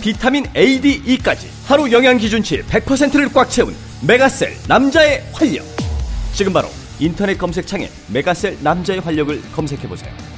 비타민 A, D, E까지 하루 영양 기준치 100%를 꽉 채운 메가셀 남자의 활력. 지금 바로 인터넷 검색창에 메가셀 남자의 활력을 검색해 보세요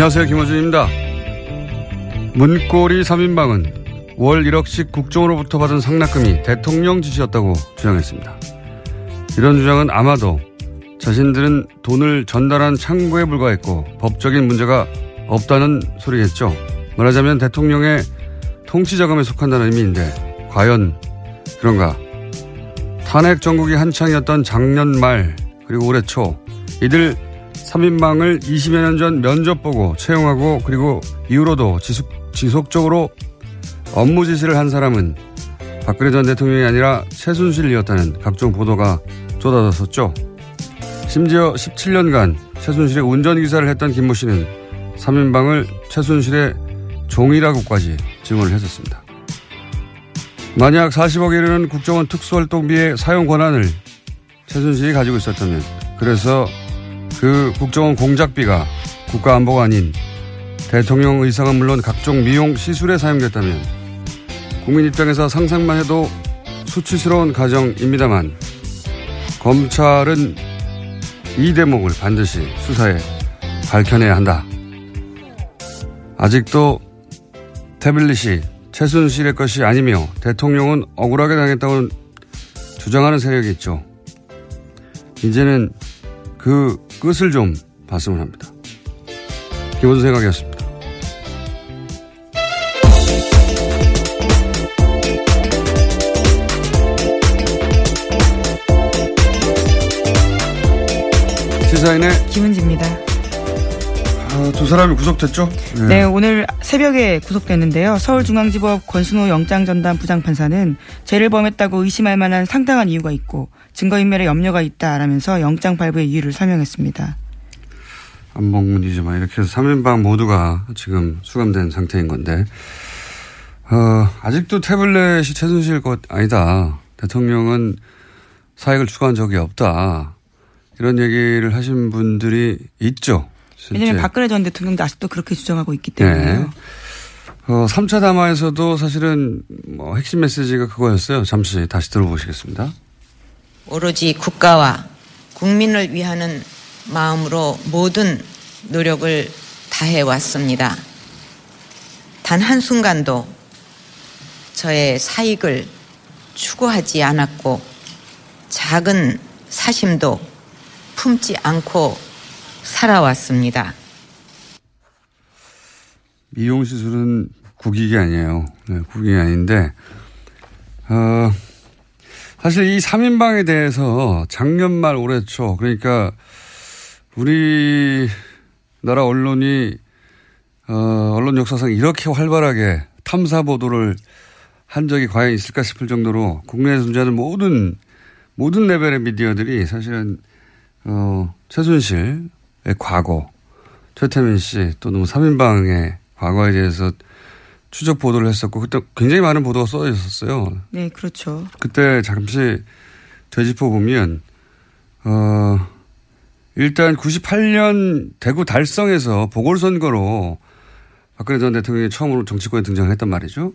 안녕하세요. 김호준입니다. 문고리 3인방은 월 1억씩 국정으로부터 받은 상납금이 대통령 지시였다고 주장했습니다. 이런 주장은 아마도 자신들은 돈을 전달한 창구에 불과했고 법적인 문제가 없다는 소리겠죠. 말하자면 대통령의 통치자금에 속한다는 의미인데 과연 그런가? 탄핵 정국이 한창이었던 작년 말 그리고 올해 초 이들 3인방을 20여 년 전 면접 보고 채용하고 그리고 이후로도 지속, 지속적으로 업무 지시를 한 사람은 박근혜 전 대통령이 아니라 최순실이었다는 각종 보도가 쏟아졌었죠. 심지어 17년간 최순실의 운전기사를 했던 김모 씨는 3인방을 최순실의 종이라고까지 증언을 했었습니다. 만약 40억에 이르는 국정원 특수활동비의 사용 권한을 최순실이 가지고 있었다면 그래서 그 국정원 공작비가 국가안보가 아닌 대통령 의사가 물론 각종 미용 시술에 사용됐다면 국민 입장에서 상상만 해도 수치스러운 가정입니다만 검찰은 이 대목을 반드시 수사에 밝혀내야 한다. 아직도 태블릿이 최순실의 것이 아니며 대통령은 억울하게 당했다고 주장하는 세력이 있죠. 이제는 그 끝을 좀 봤으면 합니다. 기본 생각이었습니다. 시사인의 김은지입니다. 아, 두 사람이 구속됐죠? 네, 오늘 새벽에 구속됐는데요. 서울중앙지법 권순호 영장전담 부장판사는 죄를 범했다고 의심할 만한 상당한 이유가 있고 증거인멸에 염려가 있다라면서 영장 발부의 이유를 설명했습니다. 안봉문이지만 이렇게 해서 3인방 모두가 지금 수감된 상태인 건데 어, 아직도 태블릿이 최순실 것 아니다. 대통령은 사익을 추구한 적이 없다. 이런 얘기를 하신 분들이 있죠. 실제. 왜냐하면 박근혜 전 대통령도 아직도 그렇게 주장하고 있기 때문에요. 네. 어, 3차 담화에서도 사실은 뭐 핵심 메시지가 그거였어요. 잠시 다시 들어보시겠습니다. 오로지 국가와 국민을 위하는 마음으로 모든 노력을 다해 왔습니다. 단 한순간도 저의 사익을 추구하지 않았고 작은 사심도 품지 않고 살아왔습니다. 미용 시술은 국익이 아니에요. 네, 국익이 아닌데, 어, 사실 이 3인방에 대해서 작년 말 올해 초, 그러니까 우리나라 언론이, 어, 언론 역사상 이렇게 활발하게 탐사 보도를 한 적이 과연 있을까 싶을 정도로 국내에 존재하는 모든, 모든 레벨의 미디어들이 사실은, 어, 최순실의 과거, 최태민 씨 또는 3인방의 과거에 대해서 추적 보도를 했었고 그때 굉장히 많은 보도가 써 있었어요. 네, 그렇죠. 그때 잠시 되짚어 보면 어 일단 98년 대구 달성에서 보궐선거로 박근혜 전 대통령이 처음으로 정치권에 등장했단 말이죠.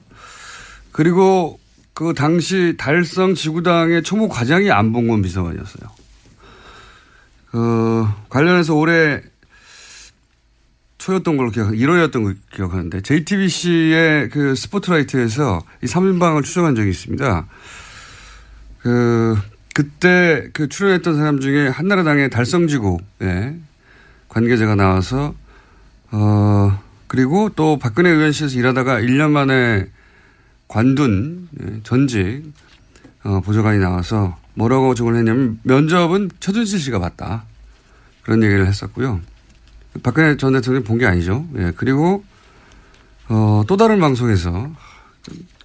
그리고 그 당시 달성 지구당의 총무 과장이 안봉건 비서관이었어요. 그 관련해서 올해 초였던 걸로 기억, 1월이었던 걸 기억하는데 JTBC의 그 스포트라이트에서 이 3인방을 추정한 적이 있습니다. 그, 그때 그 출연했던 사람 중에 한나라당의 달성지구에 관계자가 나와서, 어, 그리고 또 박근혜 의원실에서 일하다가 1년 만에 관둔 예, 전직 어, 보좌관이 나와서 뭐라고 증언을 했냐면 면접은 최준실 씨가 봤다. 그런 얘기를 했었고요. 박근혜 전 대통령이 본 게 아니죠. 예. 그리고, 어, 또 다른 방송에서,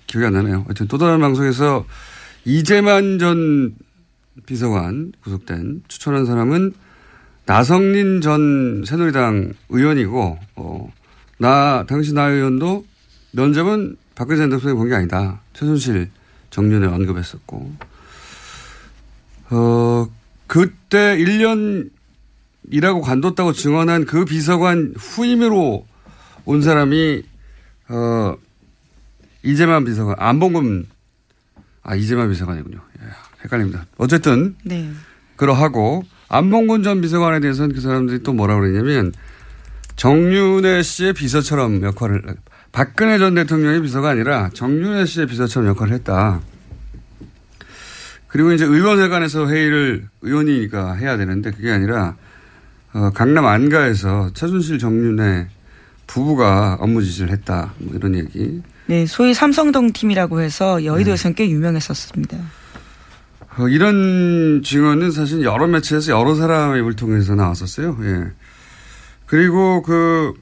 기억이 안 나네요. 하여튼 또 다른 방송에서 이재만 전 비서관 구속된 추천한 사람은 나성린 전 새누리당 의원이고, 어, 나, 당시 나 의원도 면접은 박근혜 전 대통령이 본 게 아니다. 최순실 정년에 언급했었고, 어, 그때 1년 일하고 관뒀다고 증언한 그 비서관 후임으로 온 사람이 어 이재만 비서관 안봉금 아 이재만 비서관이군요. 예, 헷갈립니다. 어쨌든 네. 그러하고 안봉근 전 비서관에 대해서는 그 사람들이 또 뭐라고 그러냐면 정윤혜 씨의 비서처럼 역할을 박근혜 전 대통령의 비서가 아니라 정윤혜 씨의 비서처럼 역할을 했다. 그리고 이제 의원회관에서 회의를 의원이니까 해야 되는데 그게 아니라 어, 강남 안가에서 최순실 정윤의 부부가 업무 지시를 했다. 뭐 이런 얘기. 네, 소위 삼성동 팀이라고 해서 여의도에서는 꽤 유명했었습니다. 어, 이런 증언은 사실 여러 매체에서 여러 사람의 입을 통해서 나왔었어요. 예. 그리고 그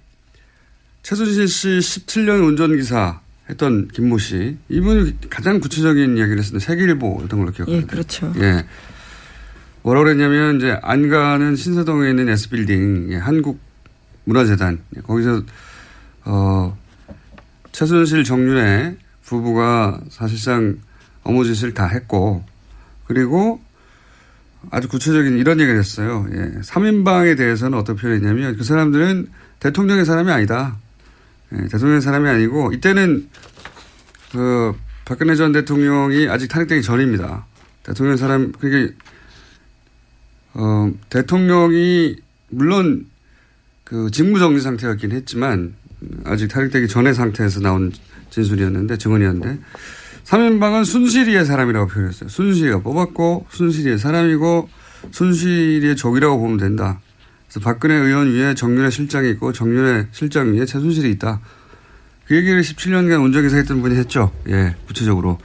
최순실 씨 17년 운전기사 했던 김모 씨. 이분이 가장 구체적인 이야기를 했었는데 세계일보였던 걸로 기억합니다. 예, 그렇죠. 예. 뭐라고 그랬냐면 이제 안가는 신사동에 있는 S빌딩 예, 한국문화재단 예, 거기서 어 최순실 정윤의 부부가 사실상 지시를 다 했고 그리고 아주 구체적인 이런 얘기를 했어요. 예. 3인방에 대해서는 어떤 표현이냐면 그 사람들은 대통령의 사람이 아니다. 예, 대통령의 사람이 아니고 이때는 그 박근혜 전 대통령이 아직 탄핵되기 전입니다. 대통령 사람 그게 어, 대통령이 물론 그 직무 정지 상태였긴 했지만 아직 탈핵되기 전의 상태에서 나온 진술이었는데 증언이었는데 3인방은 순실이의 사람이라고 표현했어요. 순실이가 뽑았고 순실이의 사람이고 순실이의 적이라고 보면 된다. 그래서 박근혜 의원 위에 정윤회 실장이 있고 정윤회 실장 위에 최순실이 있다. 그 얘기를 17년간 운전기사 했던 분이 했죠. 예, 구체적으로.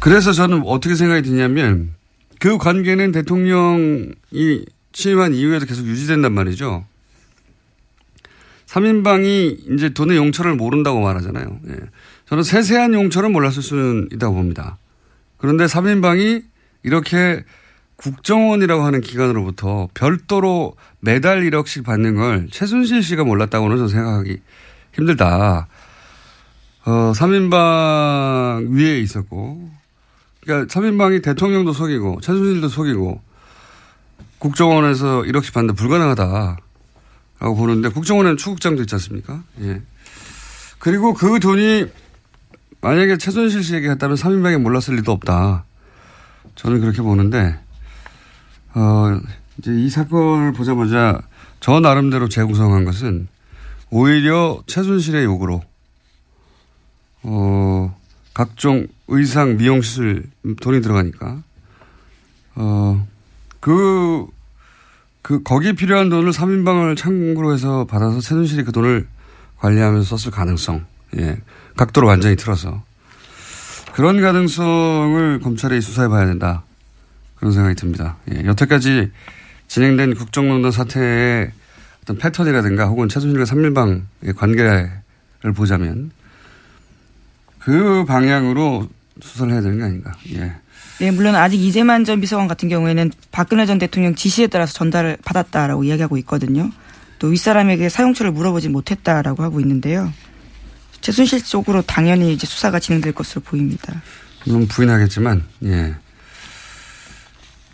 그래서 저는 어떻게 생각이 드냐면 그 관계는 대통령이 취임한 이후에도 계속 유지된단 말이죠. 3인방이 이제 돈의 용처를 모른다고 말하잖아요. 예. 저는 세세한 용처를 몰랐을 수는 있다고 봅니다. 그런데 3인방이 이렇게 국정원이라고 하는 기관으로부터 별도로 매달 1억씩 받는 걸 최순실 씨가 몰랐다고는 저는 생각하기 힘들다. 어, 3인방 위에 있었고, 그러니까 3인방이 대통령도 속이고, 최순실도 속이고, 국정원에서 1억씩 받는 불가능하다. 라고 보는데, 국정원에는 추국장도 있지 않습니까? 예. 그리고 그 돈이 만약에 최순실 씨에게 했다면 3인방에 몰랐을 리도 없다. 저는 그렇게 보는데, 어, 이제 이 사건을 보자마자 저 나름대로 재구성한 것은 오히려 최순실의 요구로, 어, 각종 의상, 미용시술 돈이 들어가니까, 어, 그, 그, 거기에 필요한 돈을 3인방을 참고로 해서 받아서 최순실이 그 돈을 관리하면서 썼을 가능성, 예. 각도로 완전히 틀어서. 그런 가능성을 검찰이 수사해 봐야 된다. 그런 생각이 듭니다. 예. 여태까지 진행된 국정농단 사태의 어떤 패턴이라든가 혹은 최순실과 3일방의 관계를 보자면 그 방향으로 수사를 해야 되는 게 아닌가. 예. 네, 물론 아직 이재만 전 비서관 같은 경우에는 박근혜 전 대통령 지시에 따라서 전달을 받았다라고 이야기하고 있거든요. 또 윗사람에게 사용처를 물어보지 못했다라고 하고 있는데요. 최순실 쪽으로 당연히 이제 수사가 진행될 것으로 보입니다. 물론 부인하겠지만, 예.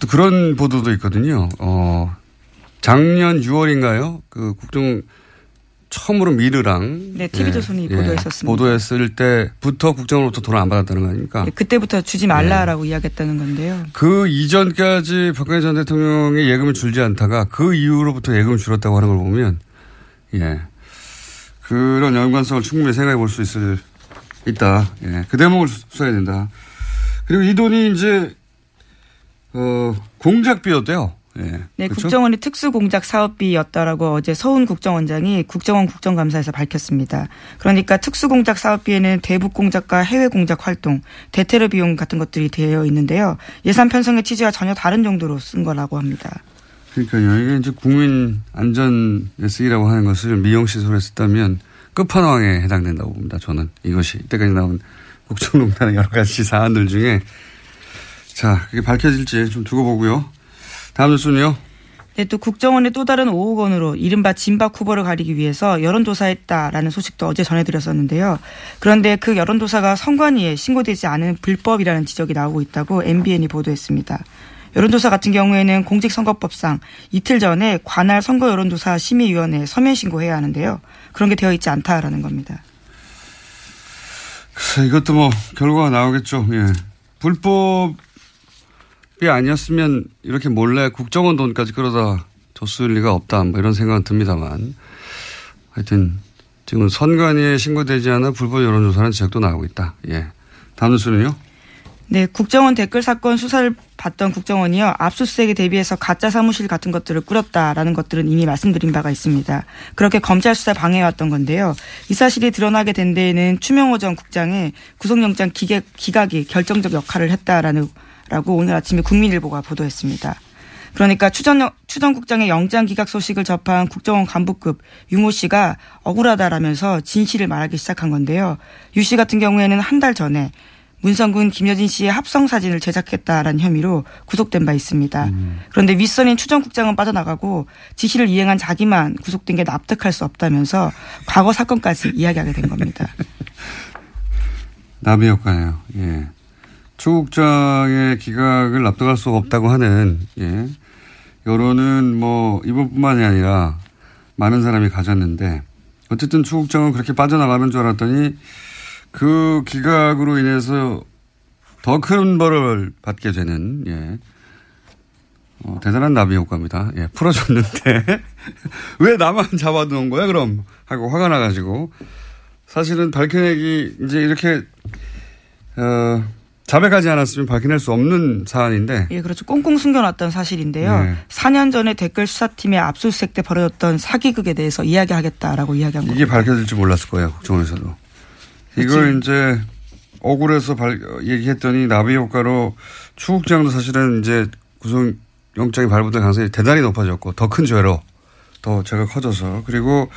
또 그런 보도도 있거든요. 어, 작년 6월인가요? 그 국정 처음으로 미르랑 네, TV조선이 예, 보도했었습니다. 보도했을 때부터 국정으로부터 돈을 안 받았다는 거 아닙니까? 네, 그때부터 주지 말라라고 이야기했다는 건데요. 그 이전까지 박근혜 전 대통령이 예금을 줄지 않다가 그 이후로부터 예금을 줄었다고 하는 걸 보면 예. 그런 연관성을 충분히 생각해 볼 수 있을 있다. 예. 그 대목을 수- 수사해야 된다. 그리고 이 돈이 이제 어 공작비였대요. 예. 네, 그렇죠? 국정원의 특수공작 사업비였다라고 어제 서훈 국정원장이 국정원 국정감사에서 밝혔습니다. 그러니까 특수공작 사업비에는 대북 공작과 해외 공작 활동, 대테러 비용 같은 것들이 되어 있는데요. 예산 편성의 취지와 전혀 다른 용도로 쓴 거라고 합니다. 그러니까요. 이게 이제 국민 안전에 쓰이라고 하는 것을 미용시설에 썼다면 끝판왕에 해당된다고 봅니다. 저는 이것이 이때까지 나온 국정농단의 여러 가지 사안들 중에 자 그게 밝혀질지 좀 두고 보고요. 다음 뉴스는요. 네, 또 국정원의 또 다른 5억 원으로 이른바 진박 후보를 가리기 위해서 여론조사했다라는 소식도 어제 전해드렸었는데요. 그런데 그 여론조사가 선관위에 신고되지 않은 불법이라는 지적이 나오고 있다고 MBN이 보도했습니다. 여론조사 같은 경우에는 공직선거법상 이틀 전에 관할 선거 여론조사 심의위원회에 서면 신고해야 하는데요. 그런 게 되어 있지 않다라는 겁니다. 글쎄, 이것도 뭐 결과가 나오겠죠. 예. 불법 이 아니었으면 이렇게 몰래 국정원 돈까지 끌어다 줬을 리가 없다. 뭐 이런 생각은 듭니다만. 하여튼 지금 선관위에 신고되지 않아 불법 여론조사는 지적도 나오고 있다. 예. 다음 뉴스는요. 네, 국정원 댓글 사건 수사를 받던 국정원이요. 압수수색에 대비해서 가짜 사무실 같은 것들을 꾸렸다라는 것들은 이미 말씀드린 바가 있습니다. 그렇게 검찰 수사 방해해왔던 건데요. 이 사실이 드러나게 된 데에는 추명호 전 국장의 구속영장 기각, 기각이 결정적 역할을 했다라는 라고 오늘 아침에 국민일보가 보도했습니다. 그러니까 추전, 추전 국장의 영장 기각 소식을 접한 국정원 간부급 유모 씨가 억울하다라면서 진실을 말하기 시작한 건데요. 유 씨 같은 경우에는 한 달 전에 문성군 김여진 씨의 합성 사진을 제작했다라는 혐의로 구속된 바 있습니다. 그런데 윗선인 추정국장은 빠져나가고 지시를 이행한 자기만 구속된 게 납득할 수 없다면서 과거 사건까지 이야기하게 된 겁니다. 나비 효과네요. 예. 추국장의 기각을 납득할 수 없다고 하는, 예. 여론은 뭐, 이번뿐만이 아니라 많은 사람이 가졌는데, 어쨌든 추국장은 그렇게 빠져나가는 줄 알았더니, 그 기각으로 인해서 더 큰 벌을 받게 되는, 예. 어, 대단한 나비 효과입니다. 예, 풀어줬는데, 왜 나만 잡아놓은 거야, 그럼? 하고 화가 나가지고, 사실은 밝혀내기, 이제 이렇게, 어, 자백하지 않았으면 밝혀낼 수 없는 사안인데, 예, 그렇죠. 꽁꽁 숨겨놨던 사실인데요. 네. 4년 전에 댓글 수사팀의 압수수색 때 벌어졌던 사기극에 대해서 이야기하겠다라고 이야기한 이게 겁니다. 밝혀질 줄 몰랐을 거예요, 국정원에서도. 이걸 이제 억울해서 발, 얘기했더니 나비 효과로 추국장도 사실은 이제 구속 영장이 발부될 가능성이 대단히 높아졌고 더 큰 죄로 더 죄가 커져서 그리고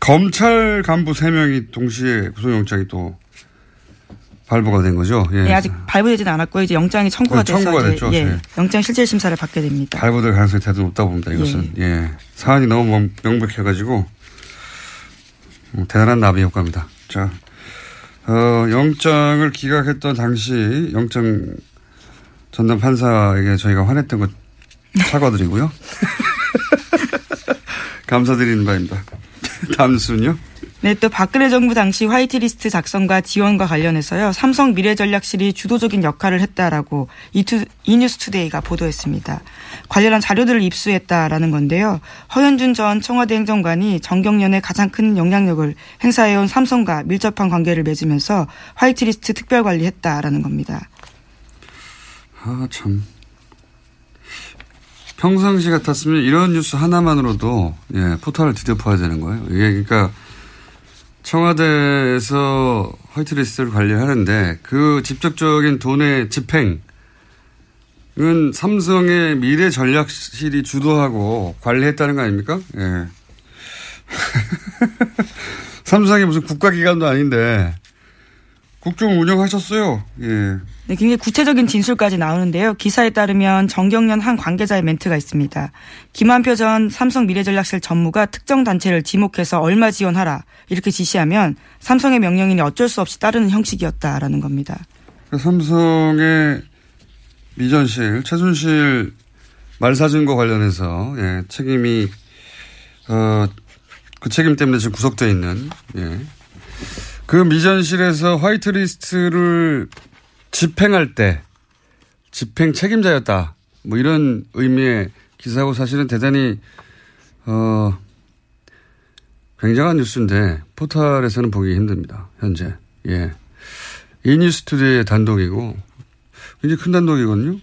검찰 간부 3명이 동시에 구속영장이 또 발부가 된 거죠. 예. 예, 아직 발부되지는 않았고요. 이제 영장이 청구가 네, 돼서 청구가 이제 됐죠. 예, 네. 영장 실질 심사를 받게 됩니다. 발부될 가능성이 대단히 높다고 봅니다. 이것은 예, 사안이 너무 명- 명백해가지고 음, 대단한 나비 효과입니다. 자, 어, 영장을 기각했던 당시 영장 전담 판사에게 저희가 화냈던 것 사과드리고요. 감사드리는 바입니다. 다음 뉴스는요? 네, 또 박근혜 정부 당시 화이트리스트 작성과 지원과 관련해서요. 삼성 미래전략실이 주도적인 역할을 했다라고 이투, 이뉴스투데이가 보도했습니다. 관련한 자료들을 입수했다라는 건데요. 허현준 전 청와대 행정관이 정경련에 가장 큰 영향력을 행사해온 삼성과 밀접한 관계를 맺으면서 화이트리스트 특별 관리했다라는 겁니다. 아, 참. 평상시 같았으면 이런 뉴스 하나만으로도 예, 포탈을 뒤덮어야 되는 거예요. 이게 그러니까 청와대에서 화이트리스트를 관리하는데 그 직접적인 돈의 집행은 삼성의 미래 전략실이 주도하고 관리했다는 거 아닙니까? 예. 삼성이 무슨 국가기관도 아닌데 국정 운영하셨어요. 예. 네, 굉장히 구체적인 진술까지 나오는데요. 기사에 따르면 정경련 한 관계자의 멘트가 있습니다. 김한표 전 삼성 미래전략실 전무가 특정 단체를 지목해서 얼마 지원하라 이렇게 지시하면 삼성의 명령인이 어쩔 수 없이 따르는 형식이었다라는 겁니다. 삼성의 미전실, 최순실 말사진과 관련해서 예, 책임이 어, 그 책임 때문에 지금 구속돼 있는 예. 그 미전실에서 화이트리스트를 집행할 때 집행 책임자였다. 뭐 이런 의미의 기사고 사실은 대단히 어 굉장한 뉴스인데 포털에서는 보기 힘듭니다. 현재. 예. 이 뉴스투데이의 단독이고 굉장히 큰 단독이거든요.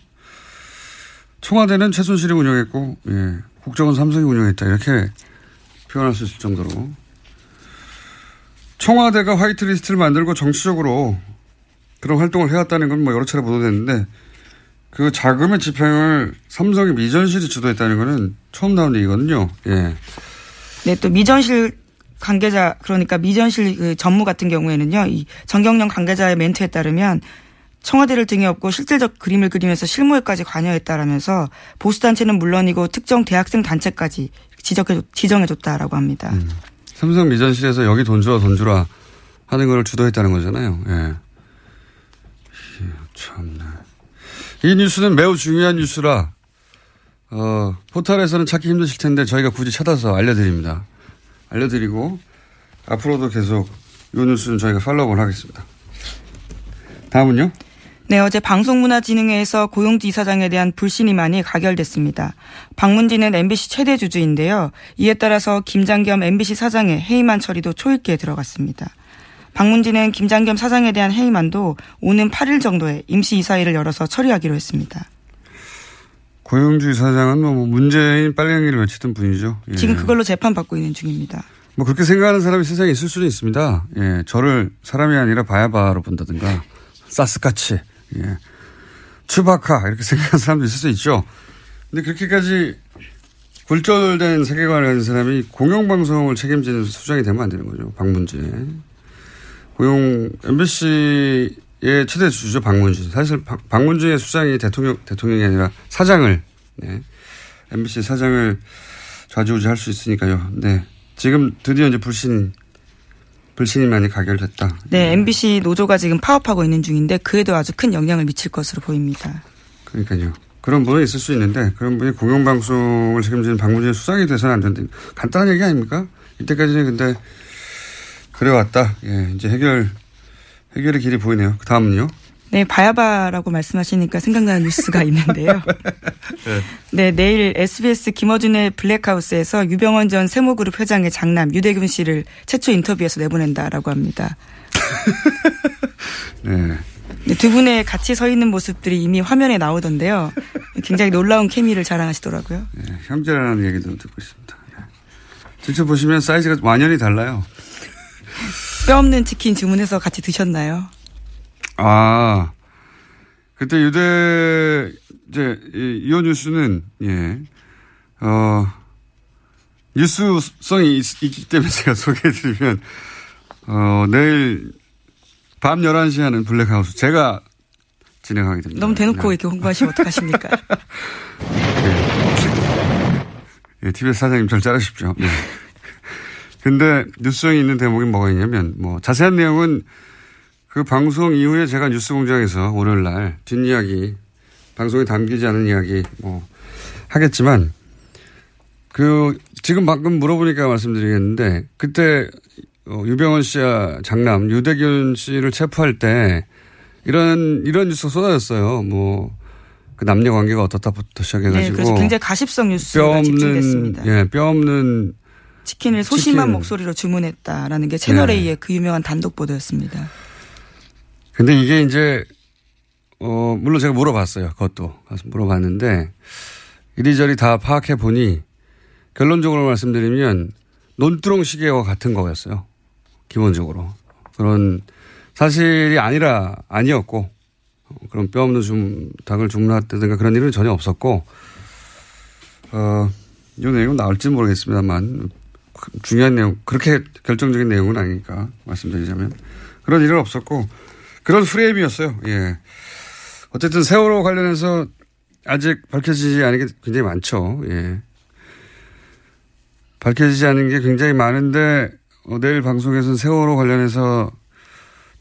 청와대는 최순실이 운영했고 예. 국정원 삼성이 운영했다. 이렇게 표현할 수 있을 정도로 청와대가 화이트리스트를 만들고 정치적으로 그런 활동을 해왔다는 건 뭐 여러 차례 보도됐는데 그 자금의 집행을 삼성의 미전실이 주도했다는 거는 처음 나온 얘기거든요. 예. 네, 또 미전실 관계자 그러니까 미전실 그 전무 같은 경우에는요. 이 정경련 관계자의 멘트에 따르면 청와대를 등에 업고 실질적 그림을 그리면서 실무에까지 관여했다라면서 보수 단체는 물론이고 특정 대학생 단체까지 지적해 지정해줬다라고 합니다. 음. 삼성 미전실에서 여기 돈 주라 돈 주라 하는 걸 주도했다는 거잖아요. 예. 참네. 이 뉴스는 매우 중요한 뉴스라 어, 포털에서는 찾기 힘드실 텐데 저희가 굳이 찾아서 알려드립니다. 알려드리고 앞으로도 계속 이 뉴스는 저희가 팔로우를 하겠습니다. 다음은요? 네, 어제 방송문화진흥회에서 고용주 이사장에 대한 불신임안이 가결됐습니다. 박문진은 MBC 최대 주주인데요. 이에 따라서 김장겸 MBC 사장의 해임안 처리도 초읽기에 들어갔습니다. 박문진은 김장겸 사장에 대한 해임안도 오는 8일 정도에 임시 이사회를 열어서 처리하기로 했습니다. 고용주 이사장은 뭐 문재인 빨갱이를 외치던 분이죠. 예. 지금 그걸로 재판받고 있는 중입니다. 뭐 그렇게 생각하는 사람이 세상에 있을 수는 있습니다. 예. 저를 사람이 아니라 바야바로 본다든가 사스카치, 예. 추바카 이렇게 생각하는 사람도 있을 수 있죠. 근데 그렇게까지 굴절된 세계관을 가진 사람이 공영방송을 책임지는 수장이 되면 안 되는 거죠. 박문진. 고용 MBC의 최대 주주죠 박문진. 사실 박, 박문진의 수장이 대통령 대통령이 아니라 사장을 네. MBC 사장을 좌지우지할 수 있으니까요. 네. 지금 드디어 이제 불신 불신이 많이 가결됐다. 네, 네, MBC 노조가 지금 파업하고 있는 중인데 그에도 아주 큰 영향을 미칠 것으로 보입니다. 그러니까요. 그런 분은 있을 수 있는데 그런 분이 공영방송을 책임지는 박문진 수장이 돼서는 안 된다. 간단한 얘기 아닙니까? 이때까지는 근데 그래왔다. 예, 이제 해결, 해결의 길이 보이네요. 그 다음은요? 네, 바야바라고 말씀하시니까 생각나는 뉴스가 있는데요. 네. 네, 내일 SBS 김어준의 블랙하우스에서 유병원 전 세모그룹 회장의 장남 유대균 씨를 최초 인터뷰에서 내보낸다라고 합니다. 네. 네, 두 분의 같이 서 있는 모습들이 이미 화면에 나오던데요. 굉장히 놀라운 케미를 자랑하시더라고요. 네, 형제라는 얘기도 듣고 있습니다. 네. 직접 보시면 사이즈가 완전히 달라요. 뼈 없는 치킨 주문해서 같이 드셨나요? 아, 그때 유대, 이제, 이, 이 뉴스는, 예, 어, 뉴스성이 있, 있기 때문에 제가 소개해드리면, 어, 내일 밤 11시 하는 블랙하우스 제가 진행하게 됩니다. 너무 대놓고 네. 이렇게 홍보하시면 어떡하십니까? 예. 예, TBS 사장님 절 자르십시오. 예. 근데 뉴스성이 있는 대목이 뭐가 있냐면 뭐 자세한 내용은 그 방송 이후에 제가 뉴스 공장에서 오늘 날 뒷이야기 방송에 담기지 않은 이야기 뭐 하겠지만 그 지금 방금 물어보니까 말씀드리겠는데 그때 어, 유병원 씨와 장남 유대균 씨를 체포할 때 이런 이런 뉴스가 쏟아졌어요. 뭐 그 남녀 관계가 어떻다부터 시작해가지고 네, 그래서 굉장히 가십성 뉴스가 집중됐습니다. 예, 뼈 없는 치킨을 소심한 치킨. 목소리로 주문했다라는 게 채널 네. A의 그 유명한 단독 보도였습니다. 근데 이게 이제 어 물론 제가 물어봤어요. 그것도 가서 물어봤는데 이리저리 다 파악해 보니 결론적으로 말씀드리면 논두렁 시계와 같은 거였어요. 기본적으로 그런 사실이 아니라 아니었고 어, 그런 뼈 없는 좀 닭을 주문했다든가 그런 일은 전혀 없었고 어, 이 내용은 나올지 모르겠습니다만 중요한 내용 그렇게 결정적인 내용은 아니니까 말씀드리자면 그런 일은 없었고 그런 프레임이었어요. 예. 어쨌든 세월호 관련해서 아직 밝혀지지 않은 게 굉장히 많죠. 예. 밝혀지지 않은 게 굉장히 많은데 어, 내일 방송에서는 세월호 관련해서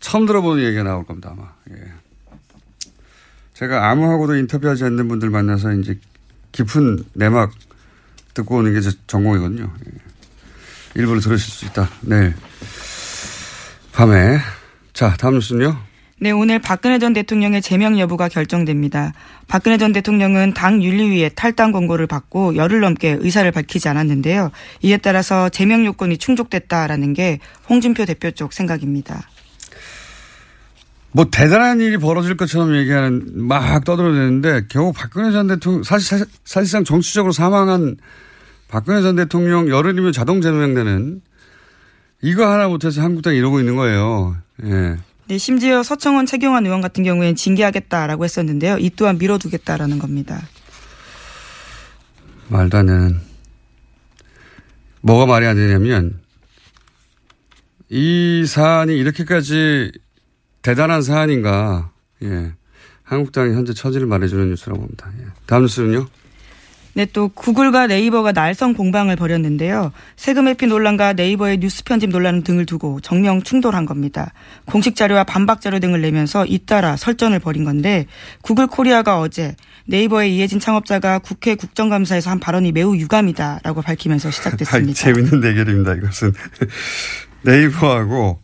처음 들어보는 얘기가 나올 겁니다 아마. 예. 제가 아무하고도 인터뷰하지 않는 분들 만나서 이제 깊은 내막 듣고 오는 게 제 전공이거든요. 예. 일부러 들으실 수 있다. 내일 밤에. 자, 다음 뉴스는요. 네, 오늘 박근혜 전 대통령의 제명 여부가 결정됩니다. 박근혜 전 대통령은 당 윤리위에 탈당 권고를 받고 열흘 넘게 의사를 밝히지 않았는데요. 이에 따라서 제명 요건이 충족됐다라는 게 홍준표 대표 쪽 생각입니다. 뭐 대단한 일이 벌어질 것처럼 얘기하는 막 떠들어대는데 결국 박근혜 전 대통령 사실 사실- 사실상 정치적으로 사망한 박근혜 전 대통령 열흘이면 자동 제명되는 이거 하나 못해서 한국당이 이러고 있는 거예요. 예. 네, 심지어 서청원 최경환 의원 같은 경우에는 징계하겠다라고 했었는데요. 이 또한 미뤄두겠다라는 겁니다. 말도 안 되는. 뭐가 말이 안 되냐면, 이 사안이 이렇게까지 대단한 사안인가, 예. 한국당이 현재 처지를 말해주는 뉴스라고 봅니다. 예. 다음 뉴스는요? 네, 또 구글과 네이버가 날성 공방을 벌였는데요. 세금 회피 논란과 네이버의 뉴스 편집 논란 등을 두고 정명 충돌한 겁니다. 공식 자료와 반박 자료 등을 내면서 잇따라 설전을 벌인 건데 구글 코리아가 어제 네이버의 이해진 창업자가 국회 국정감사에서 한 발언이 매우 유감이다라고 밝히면서 시작됐습니다. 재밌는 대결입니다. 이것은 네이버하고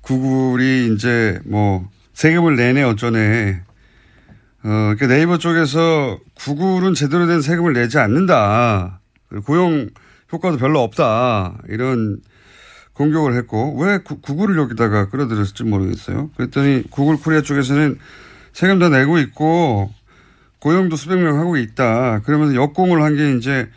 구글이 이제 뭐 세금을 내내 어쩌네. 어, 그러니까 네이버 쪽에서 구글은 제대로 된 세금을 내지 않는다. 고용 효과도 별로 없다. 이런 공격을 했고 왜 구, 구글을 여기다가 끌어들였을지 모르겠어요. 그랬더니 구글 코리아 쪽에서는 세금 다 내고 있고 고용도 수백 명 하고 있다. 그러면서 역공을 한 게 이제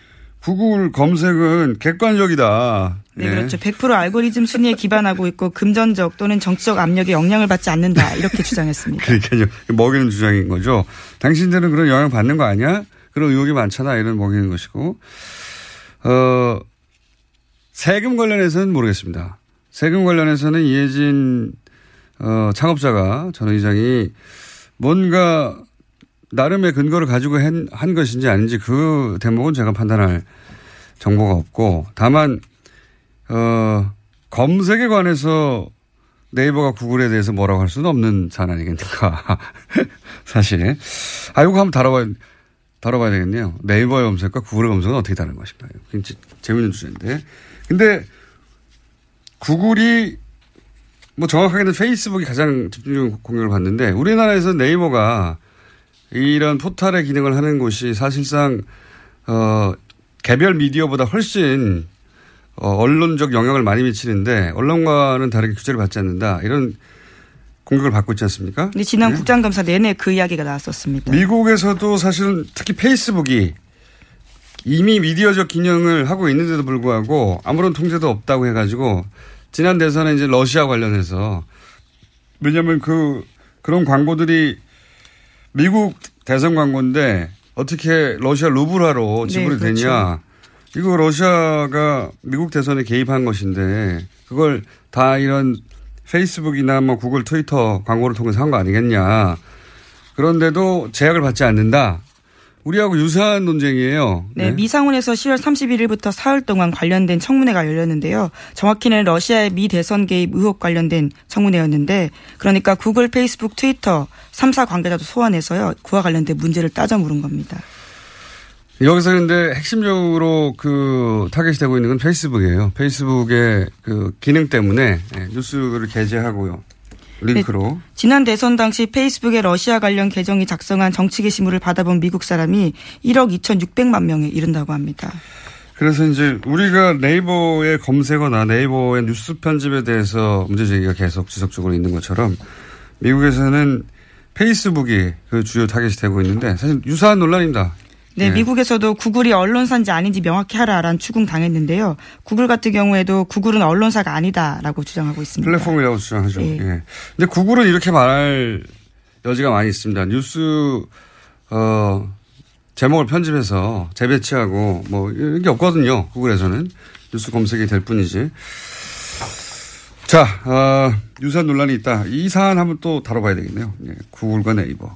구글 검색은 객관적이다. 네, 예. 그렇죠. 100% 알고리즘 순위에 기반하고 있고 금전적 또는 정치적 압력에 영향을 받지 않는다. 이렇게 주장했습니다. 그러니까요. 먹이는 주장인 거죠. 당신들은 그런 영향 받는 거 아니야? 그런 의혹이 많잖아. 이런 먹이는 것이고. 어, 세금 관련해서는 모르겠습니다. 세금 관련해서는 이혜진 어, 창업자가 전 의장이 뭔가 나름의 근거를 가지고 한, 한 것인지 아닌지 그 대목은 제가 판단할 정보가 없고 다만 어, 검색에 관해서 네이버가 구글에 대해서 뭐라고 할 수는 없는 사안 아니겠습니까? 사실. 아, 이거 한번 다뤄봐야, 다뤄봐야 되겠네요. 네이버의 검색과 구글의 검색은 어떻게 다른 것인가. 굉장히 재밌는 주제인데. 근데 구글이 뭐 정확하게는 페이스북이 가장 집중적인 공격을 받는데 우리나라에서 네이버가 이런 포탈의 기능을 하는 곳이 사실상 어 개별 미디어보다 훨씬 어, 언론적 영향을 많이 미치는데 언론과는 다르게 규제를 받지 않는다 이런 공격을 받고 있지 않습니까? 근데 지난 네. 국장감사 내내 그 이야기가 나왔었습니다. 미국에서도 사실은 특히 페이스북이 이미 미디어적 기능을 하고 있는데도 불구하고 아무런 통제도 없다고 해가지고 지난 대선에 이제 러시아 관련해서 왜냐하면 그 그런 광고들이 미국 대선 광고인데 어떻게 러시아 루블화로 네, 지불이 그렇죠. 되냐 이거 러시아가 미국 대선에 개입한 것인데 그걸 다 이런 페이스북이나 뭐 구글 트위터 광고를 통해서 한 거 아니겠냐 그런데도 제약을 받지 않는다. 우리하고 유사한 논쟁이에요. 네, 미상원에서 10월 31일부터 사흘 동안 관련된 청문회가 열렸는데요. 정확히는 러시아의 미 대선 개입 의혹 관련된 청문회였는데 그러니까 구글, 페이스북, 트위터 3사 관계자도 소환해서요. 그와 관련된 문제를 따져 물은 겁니다. 여기서 근데 핵심적으로 그 타겟이 되고 있는 건 페이스북이에요. 페이스북의 그 기능 때문에 예, 뉴스를 게재하고요. 링크로. 지난 대선 당시 페이스북에 러시아 관련 계정이 작성한 정치 게시물을 받아본 미국 사람이 1억 2,600만 명에 이른다고 합니다. 그래서 이제 우리가 네이버에 검색어나 네이버의 뉴스 편집에 대해서 문제 제기가 계속 지속적으로 있는 것처럼 미국에서는 페이스북이 그 주요 타겟이 되고 있는데 사실 유사한 논란입니다. 네, 예. 미국에서도 구글이 언론사인지 아닌지 명확히 하라라는 추궁 당했는데요. 구글 같은 경우에도 구글은 언론사가 아니다라고 주장하고 있습니다. 플랫폼이라고 주장하죠. 예. 예. 근데 구글은 이렇게 말할 여지가 많이 있습니다. 뉴스 어 제목을 편집해서 재배치하고 뭐 이런 게 없거든요. 구글에서는 뉴스 검색이 될 뿐이지. 자, 어, 유사한 논란이 있다. 이 사안 한번 또 다뤄봐야 되겠네요. 예, 구글과 네이버.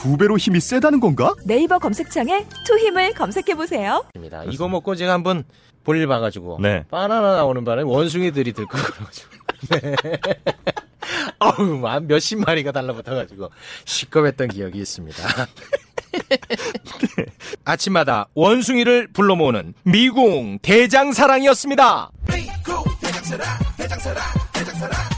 두 배로 힘이 세다는 건가? 네이버 검색창에 투 힘을 검색해보세요. 입니다. 이거 먹고 제가 한번 볼일 봐가지고 네. 바나나 나오는 바람에 원숭이들이 들고 그래가지고 네. 어우 한 몇십 마리가 달라붙어가지고 시겁했던 기억이 있습니다. 아침마다 원숭이를 불러 모으는 미궁 대장사랑이었습니다. 장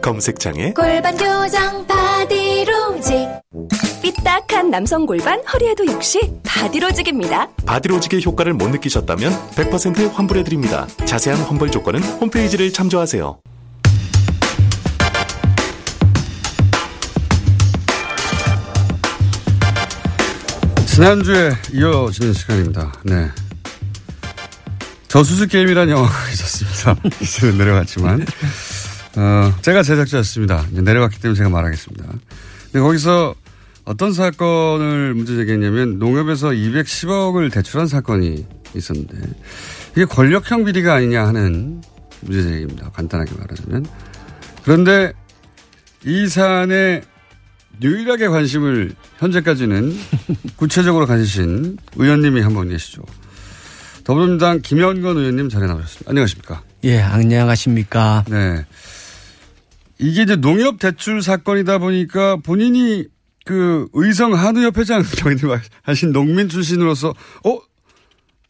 검색창에 골반 교정 바디로직 삐딱한 남성 골반 허리에도 역시 바디로직입니다. 바디로직의 효과를 못 느끼셨다면 100% 환불해드립니다. 자세한 환불 조건은 홈페이지를 참조하세요. 지난주에 이어지는 시간입니다. 네. 저수수 게임이라는 영화가 있었습니다. 이제는 내려갔지만. 어, 제가 제작자였습니다. 이제 내려갔기 때문에 제가 말하겠습니다. 근데 거기서 어떤 사건을 문제 제기했냐면 농협에서 210억을 대출한 사건이 있었는데 이게 권력형 비리가 아니냐 하는 문제 제기입니다. 간단하게 말하자면. 그런데 이 사안에 유일하게 관심을 현재까지는 구체적으로 가지신 의원님이 한 분 계시죠. 더불어민주당 김현건 의원님 자리에 나오셨습니다. 안녕하십니까. 예, 안녕하십니까. 네. 이게 이제 농협 대출 사건이다 보니까 본인이 그 의성 한우협 회장 저희들 하신 농민 출신으로서 어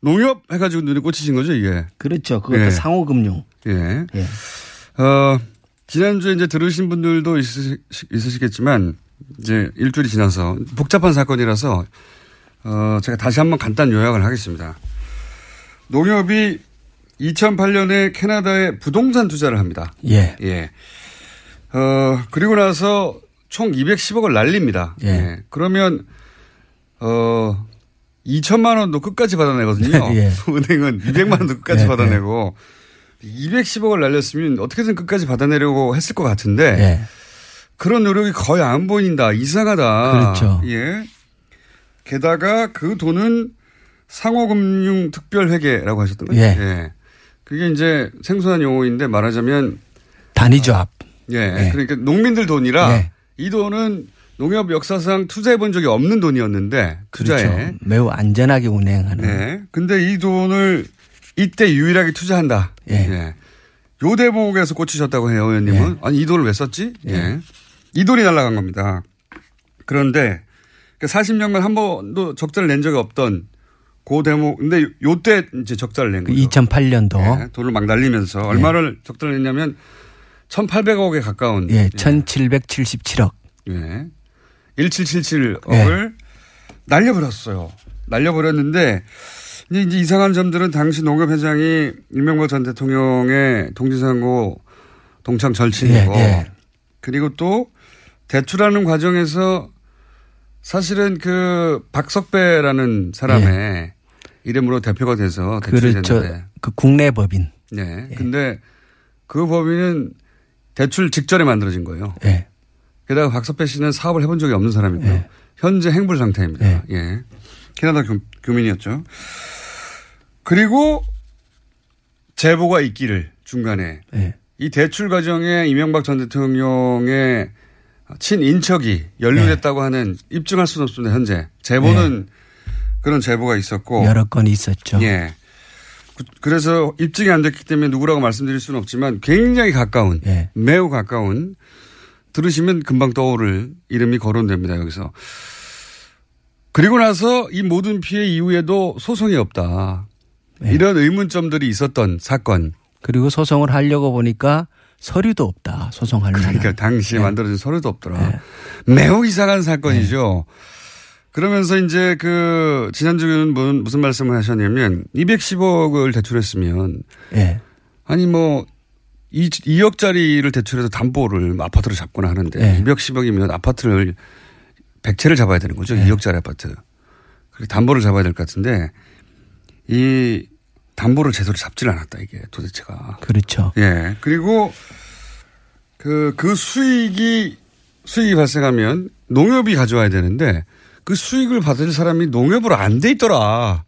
농협 해가지고 눈에 꽂히신 거죠 이게. 그렇죠. 그것도 예. 상호금융. 예. 예. 어 지난주에 이제 들으신 분들도 있으시, 있으시겠지만 이제 일주일이 지나서 복잡한 사건이라서 어 제가 다시 한번 간단 요약을 하겠습니다. 농협이 2008년에 캐나다에 부동산 투자를 합니다. 예. 예. 어, 그리고 나서 총 210억을 날립니다. 예. 그러면, 어, 2천만 원도 끝까지 받아내거든요. 예. 은행은 200만 원도 끝까지 예, 받아내고 210억을 날렸으면 어떻게든 끝까지 받아내려고 했을 것 같은데 예. 그런 노력이 거의 안 보인다. 이상하다. 그렇죠. 예. 게다가 그 돈은 상호금융특별회계라고 하셨던 거죠. 예. 그게 이제 생소한 용어인데 말하자면 단위조합. 예. 예. 그러니까 농민들 돈이라 예. 이 돈은 농협 역사상 투자해 본 적이 없는 돈이었는데 투자에. 그렇죠. 매우 안전하게 운행하는. 네. 근데 이 돈을 이때 유일하게 투자한다. 예. 요 대목에서 꽂히셨다고 해요, 의원님은. 아니, 이 돈을 왜 썼지? 예. 이 돈이 날라간 겁니다. 그런데 40년간 한 번도 적자를 낸 적이 없던 그 대목. 근데 요때 이제 적자를 낸그 거죠. 2008년도. 예, 돈을 막 날리면서 얼마를 적자를 냈냐면 1,800억에 가까운. 예, 1777억. 예. 1777억을 날려버렸어요. 날려버렸는데 이제 이상한 점들은 당시 농협 회장이 이명박 전 대통령의 동지선거 동참 절친이고 예, 예. 그리고 또 대출하는 과정에서 사실은 그 박석배라는 사람의 이름으로 대표가 돼서 대출이 예. 그렇죠. 됐는데 그 국내 법인. 네. 근데 그 법인은 대출 직전에 만들어진 거예요. 예. 게다가 박석배 씨는 사업을 해본 적이 없는 사람이고요. 현재 행불 상태입니다. 예. 캐나다 교, 교민이었죠. 그리고 제보가 있기를 중간에 예. 이 대출 과정에 이명박 전 대통령의 친인척이 연루됐다고 하는 입증할 수는 없습니다. 현재 제보는 그런 제보가 있었고 여러 건이 있었죠. 예. 그- 그래서 입증이 안 됐기 때문에 누구라고 말씀드릴 수는 없지만 굉장히 가까운, 예. 매우 가까운 들으시면 금방 떠오를 이름이 거론됩니다. 여기서. 그리고 나서 이 모든 피해 이후에도 소송이 없다. 이런 의문점들이 있었던 사건. 그리고 소송을 하려고 보니까 서류도 없다. 소송할 만한. 그러니까 당시에 만들어진 서류도 없더라. 매우 이상한 사건이죠. 그러면서 이제 그 지난주에는 무- 무슨 말씀을 하셨냐면 210억을 대출했으면 예. 아니 뭐 2, 2억짜리를 대출해서 담보를 아파트로 잡거나 하는데 네. 210억이면 아파트를 100채를 잡아야 되는 거죠. 2억짜리 아파트. 그리고 담보를 잡아야 될 것 같은데 이 담보를 제대로 잡지를 않았다 이게 도대체가. 그렇죠. 예. 그리고 그, 그 수익이, 수익이 발생하면 농협이 가져와야 되는데 그 수익을 받을 사람이 농협으로 안 돼 있더라.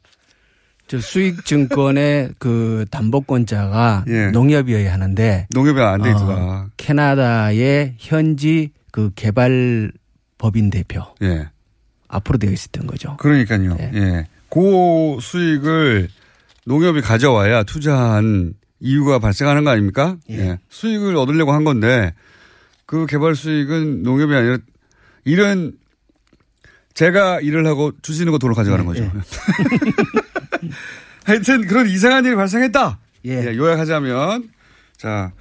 저 수익 증권의 그 담보권자가 예. 농협이어야 하는데 농협이 안돼 어, 있더라. 캐나다의 현지 그 개발 법인 대표 예. 앞으로 되어 있었던 거죠. 그러니까요. 예. 그 수익을 농협이 가져와야 투자한 이유가 발생하는 거 아닙니까? 예. 수익을 얻으려고 한 건데 그 개발 수익은 농협이 아니라 이런 제가 일을 하고 주시는 거 돈을 가져가는 거죠. 하여튼 그런 이상한 일이 발생했다. 예. 요약하자면 자,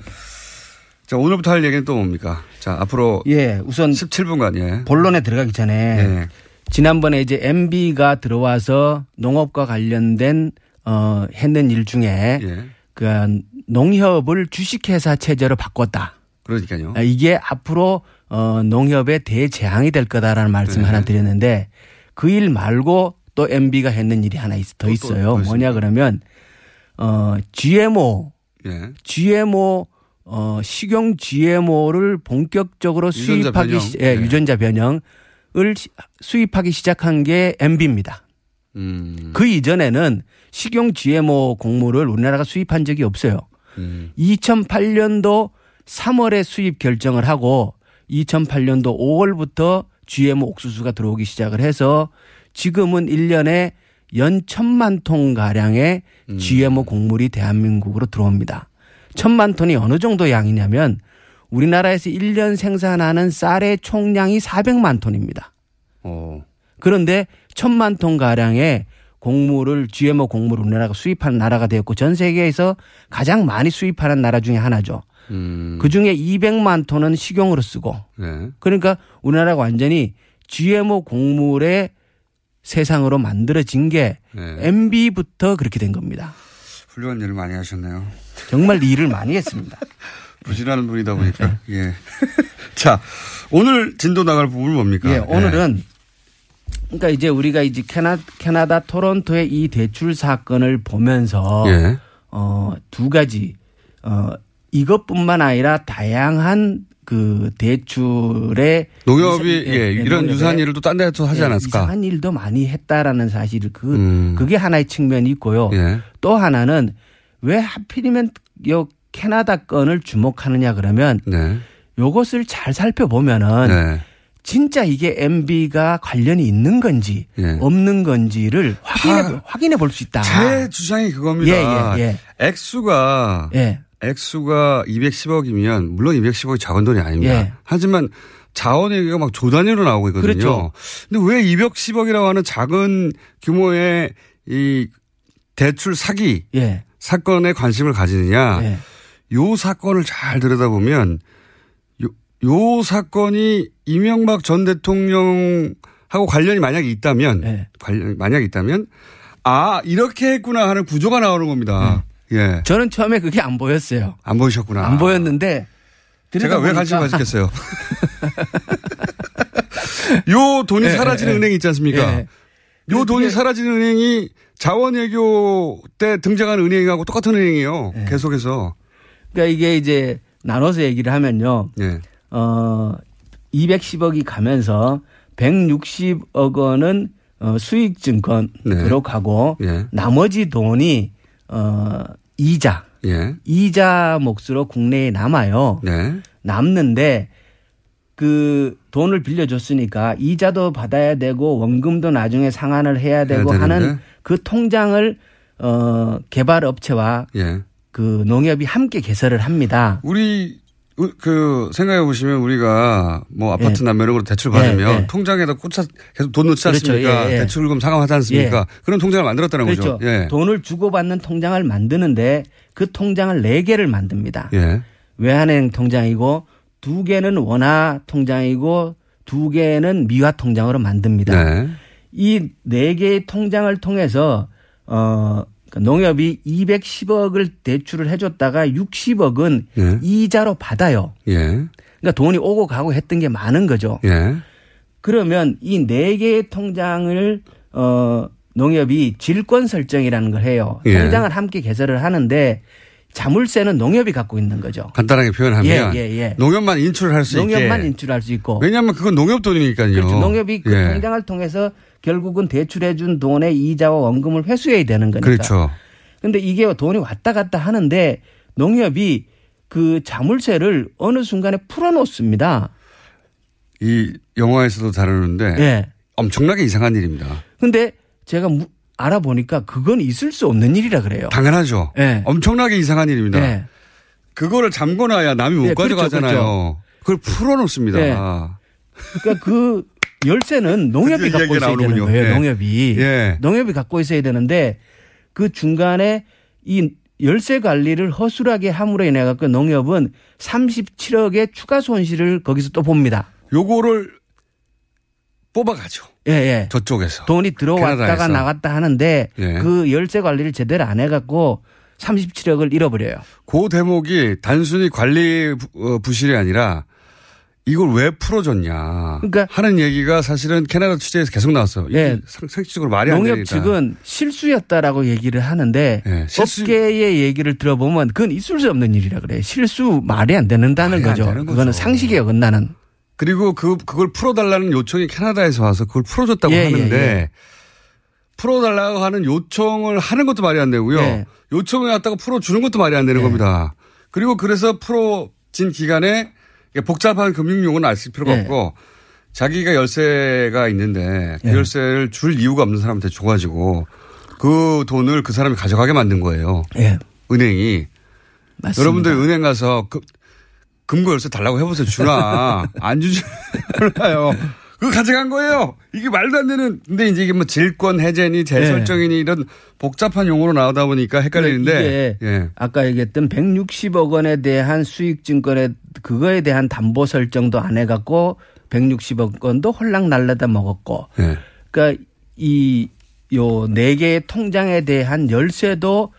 자 오늘부터 할 얘기는 또 뭡니까? 자 앞으로 예, 우선 17분간 예. 본론에 들어가기 전에 예. 지난번에 이제 MB가 들어와서 농업과 관련된 어 했는 일 중에 예. 그 농협을 주식회사 체제로 바꿨다. 그러니까요. 아, 이게 앞으로 어 농협의 대재앙이 될 거다라는 말씀 네. 하나 드렸는데 그 일 말고 또 MB가 했는 일이 하나 있, 더 또, 있어요. 또 뭐냐 있습니까? 그러면 어 GMO 예. GMO 어 식용 GMO를 본격적으로 수입하기 변형. 시, 예, 네. 유전자 변형을 시- 수입하기 시작한 게 MB입니다. 음. 그 이전에는 식용 GMO 곡물을 우리나라가 수입한 적이 없어요. 음. 2008년도 3월에 수입 결정을 하고 2008년도 5월부터 GMO 옥수수가 들어오기 시작을 해서 지금은 1년에 연 천만 톤 가량의 음. GMO 곡물이 대한민국으로 들어옵니다. 천만 톤이 어느 정도 양이냐면 우리나라에서 1년 생산하는 쌀의 총량이 400만 톤입니다. 어. 그런데 천만 톤 가량의 곡물을 GMO 곡물을 우리나라가 수입하는 나라가 되었고 전 세계에서 가장 많이 수입하는 나라 중에 하나죠. 음. 그 중에 200만 톤은 식용으로 쓰고 네. 그러니까 우리나라가 완전히 GMO 곡물의 세상으로 만들어진 게 네. MB부터 그렇게 된 겁니다. 훌륭한 일을 많이 하셨네요. 정말 일을 많이 했습니다. 부실하는 분이다 보니까. 예. 자, 오늘 진도 나갈 부분은 뭡니까? 예, 오늘은 그러니까 이제 우리가 이제 캐나, 캐나다 토론토의 이 대출 사건을 보면서 예. 어, 두 가지 어, 이것뿐만 아니라 다양한 그 대출의 농협이 이상- 예, 이런 농협의 유사한 일을 또딴 데서 하지 예, 않았을까? 이상한 일도 많이 했다라는 사실 그 음. 그게 하나의 측면이 있고요. 예. 또 하나는 왜 하필이면 요 캐나다 건을 주목하느냐 그러면 네. 요것을 잘 살펴보면은 네. 진짜 이게 MB가 관련이 있는 건지 예. 없는 건지를 확인해 확인해 볼 수 있다. 제 주장이 그겁니다. 아. 예, 예, 액수가 예. 액수가 210억이면 물론 210억이 작은 돈이 아닙니다. 예. 하지만 자원 얘기가 막 조단위로 나오고 있거든요. 그렇죠. 근데 왜 210억이라고 하는 작은 규모의 이 대출 사기 예. 사건에 관심을 가지느냐? 예. 요 사건을 잘 들여다보면 요, 요 사건이 이명박 전 대통령하고 관련이 만약에 있다면 예. 관련 만약에 있다면 아, 이렇게 했구나 하는 구조가 나오는 겁니다. 예. 저는 처음에 그게 안 보였어요. 안 보이셨구나. 안 보였는데 제가 왜 관심 가졌겠어요? 요 돈이 예, 사라지는 예, 예. 은행이 있지 않습니까? 예. 요 돈이 사라지는 은행이 자원외교 때 등장한 은행하고 똑같은 은행이에요. 예. 계속해서. 그러니까 이게 이제 나눠서 얘기를 하면요. 예. 어 210억이 가면서 160억 원은 어, 수익증권으로 가고 예. 나머지 돈이 어 이자 예. 이자 몫으로 국내에 남아요. 네. 남는데 그 돈을 빌려줬으니까 이자도 받아야 되고 원금도 나중에 상환을 해야 되고 해야 하는. 그 통장을 어 개발 업체와 예. 그 농협이 함께 개설을 합니다. 우리 우- 그 생각해 보시면 우리가 뭐 아파트 예. 남매력으로 대출 예, 받으면 예. 통장에다 꽂아 계속 돈 넣지 그렇죠. 않습니까? 예, 예. 대출금 상환하지 않습니까? 예. 그런 통장을 만들었다는 그렇죠. 거죠. 예. 돈을 주고받는 통장을 만드는데 그 통장을 네 개를 만듭니다. 예. 외환은행 통장이고 두 개는 원화 통장이고 두 개는 미화 통장으로 만듭니다. 네. 이네 개의 통장을 통해서 어 그러니까 농협이 210억을 대출을 해줬다가 60억은 예. 이자로 받아요. 예. 그러니까 돈이 오고 가고 했던 게 많은 거죠. 예. 그러면 이 네 개의 통장을 어 농협이 질권 설정이라는 걸 해요. 예. 통장을 함께 개설을 하는데 자물쇠는 농협이 갖고 있는 거죠. 간단하게 표현하면 예, 예, 예. 농협만 인출을 할수 있게. 농협만 인출할 수 있고. 왜냐하면 그건 농협 돈이니까요. 그렇죠. 농협이 그 예. 통장을 통해서 결국은 대출해 준 돈의 이자와 원금을 회수해야 되는 거니까. 그렇죠. 근데 이게 돈이 왔다 갔다 하는데 농협이 그 자물쇠를 어느 순간에 풀어 놓습니다. 이 영화에서도 다루는데 예. 엄청나게 이상한 일입니다. 근데 제가 무- 알아보니까 그건 있을 수 없는 일이라 그래요. 당연하죠. 예. 엄청나게 이상한 일입니다. 예. 그거를 잠궈놔야 남이 못 예, 그렇죠, 가져가잖아요. 그걸 풀어놓습니다. 예. 그러니까 그 열쇠는 농협이 갖고 있어야 되는 나오는군요. 거예요. 예. 농협이. 예. 농협이 갖고 있어야 되는데 그 중간에 이 열쇠 관리를 허술하게 함으로 인해 갖고 농협은 37억의 추가 손실을 거기서 또 봅니다. 요거를 뽑아가죠. 예, 예. 저쪽에서. 돈이 들어왔다가 캐나다에서. 나갔다 하는데 예. 그 열쇠 관리를 제대로 안 해갖고 37억을 잃어버려요. 그 대목이 단순히 관리 부- 어, 부실이 아니라 이걸 왜 풀어줬냐 그러니까 하는 얘기가 사실은 캐나다 취재에서 계속 나왔어요. 예. 상- 상식적으로 말이 안 농협 되니까. 측은 실수였다라고 얘기를 하는데 예, 실수- 업계의 얘기를 들어보면 그건 있을 수 없는 일이라 그래요. 실수 말이 안 되는다는 말이 안 거죠. 되는 거죠. 그거는 상식에 어긋나는. 그리고 그 그걸 풀어달라는 요청이 캐나다에서 와서 그걸 풀어줬다고 예, 하는데 예, 예. 풀어달라고 하는 요청을 하는 것도 말이 안 되고요. 예. 요청을 갖다가 풀어주는 것도 말이 안 되는 겁니다. 그리고 그래서 풀어진 기간에 복잡한 금융용어는 알 필요가 예. 없고 자기가 열쇠가 있는데 그 예. 열쇠를 줄 이유가 없는 사람한테 줘가지고 그 돈을 그 사람이 가져가게 만든 거예요. 예. 은행이. 맞습니다. 여러분들 은행 가서 그 금고 열쇠 달라고 해보세요. 주나. 안 주지. 몰라요. 그거 가져간 거예요. 이게 말도 안 되는. 근데 이제 이게 뭐 질권 해제니 재설정이니 이런 복잡한 용어로 나오다 보니까 헷갈리는데. 이게 예. 아까 얘기했던 160억 원에 대한 수익증권에 그거에 대한 담보 설정도 안 해갖고 160억 원도 홀랑 날라다 먹었고. 예. 그러니까 이 요 네 개의 통장에 대한 열쇠도